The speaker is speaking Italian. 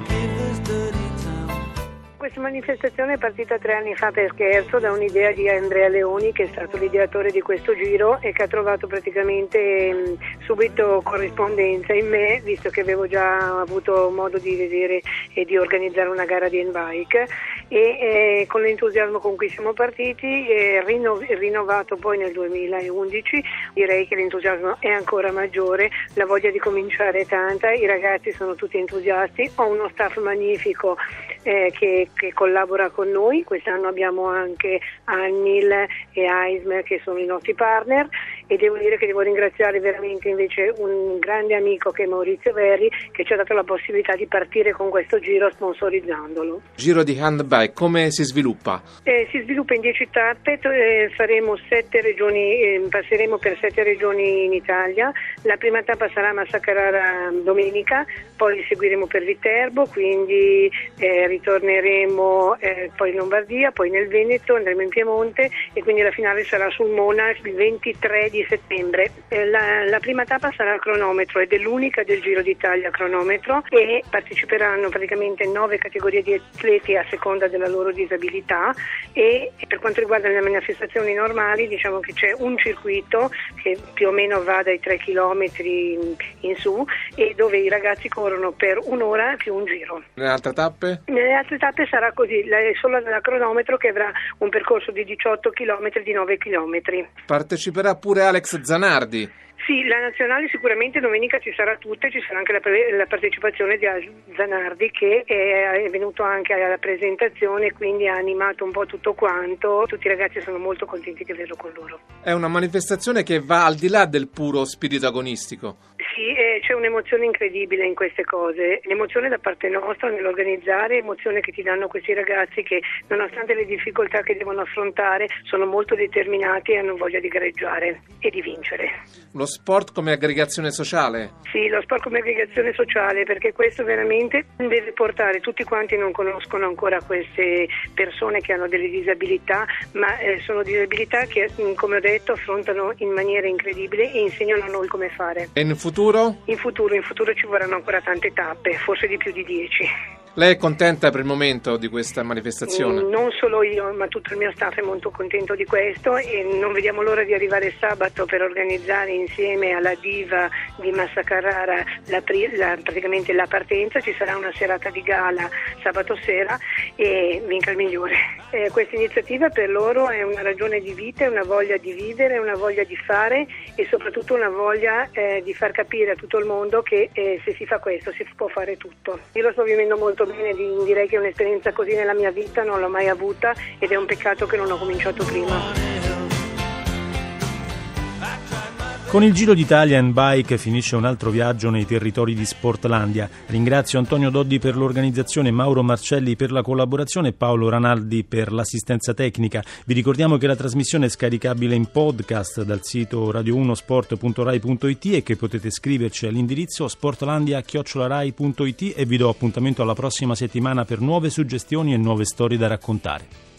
forgive the Questa manifestazione è partita tre anni fa per scherzo da un'idea di Andrea Leoni che è stato l'ideatore di questo giro e che ha trovato praticamente mh, subito corrispondenza in me visto che avevo già avuto modo di vedere e di organizzare una gara di N-Bike e eh, con l'entusiasmo con cui siamo partiti e rinno- rinnovato poi nel 2011 direi che l'entusiasmo è ancora maggiore, la voglia di cominciare è tanta, i ragazzi sono tutti entusiasti, ho uno staff magnifico eh, che, che collabora con noi, quest'anno abbiamo anche Annil e Eismer che sono i nostri partner e devo dire che devo ringraziare veramente invece un grande amico che è Maurizio Verri che ci ha dato la possibilità di partire con questo giro sponsorizzandolo. Giro di handbike, come si sviluppa? Eh, si sviluppa in 10 tappe, eh, faremo sette regioni, eh, passeremo per sette regioni in Italia. La prima tappa sarà Massa Carrara domenica, poi seguiremo per Viterbo, quindi eh, ritorneremo eh, poi in Lombardia, poi nel Veneto, andremo in Piemonte e quindi la finale sarà sul Mona il 23 di settembre. Eh, la, la prima tappa sarà a cronometro ed è l'unica del Giro d'Italia a cronometro e parteciperanno praticamente nove categorie di atleti a seconda della loro disabilità e per quanto riguarda le manifestazioni normali diciamo che c'è un circuito che più o meno va dai 3 km in su e dove i ragazzi corrono per un'ora più un giro. Nelle altre tappe? Nelle altre tappe sarà così, è solo la cronometro che avrà un percorso di 18 km di 9 km. Parteciperà pure Alex Zanardi. Sì, la nazionale sicuramente domenica ci sarà tutta, ci sarà anche la, pre- la partecipazione di Zanardi che è, è venuto anche alla presentazione, quindi ha animato un po' tutto quanto. Tutti i ragazzi sono molto contenti di averlo con loro. È una manifestazione che va al di là del puro spirito agonistico. C'è un'emozione incredibile in queste cose, l'emozione da parte nostra nell'organizzare, emozione che ti danno questi ragazzi che nonostante le difficoltà che devono affrontare sono molto determinati e hanno voglia di gareggiare e di vincere. Lo sport come aggregazione sociale. Sì, lo sport come aggregazione sociale perché questo veramente deve portare, tutti quanti non conoscono ancora queste persone che hanno delle disabilità, ma eh, sono disabilità che mh, come ho detto affrontano in maniera incredibile e insegnano a noi come fare. E in futuro? In futuro, in futuro ci vorranno ancora tante tappe, forse di più di dieci. Lei è contenta per il momento di questa manifestazione? Mm, Non solo io, ma tutto il mio staff è molto contento di questo e non vediamo l'ora di arrivare sabato per organizzare insieme alla diva di Massa Carrara la, la- praticamente la partenza. Ci sarà una serata di gala sabato sera e vinca il migliore. Eh, questa iniziativa per loro è una ragione di vita, una voglia di vivere, una voglia di fare e soprattutto una voglia eh, di far capire a tutto il mondo che eh, se si fa questo si può fare tutto. Io lo sto vivendo molto bene, di- direi che un'esperienza così nella mia vita non l'ho mai avuta ed è un peccato che non ho cominciato prima. Con il Giro d'Italia in bike finisce un altro viaggio nei territori di Sportlandia. Ringrazio Antonio Doddi per l'organizzazione, Mauro Marcelli per la collaborazione e Paolo Ranaldi per l'assistenza tecnica. Vi ricordiamo che la trasmissione è scaricabile in podcast dal sito radio1sport.rai.it e che potete scriverci all'indirizzo sportlandia.rai.it e vi do appuntamento alla prossima settimana per nuove suggestioni e nuove storie da raccontare.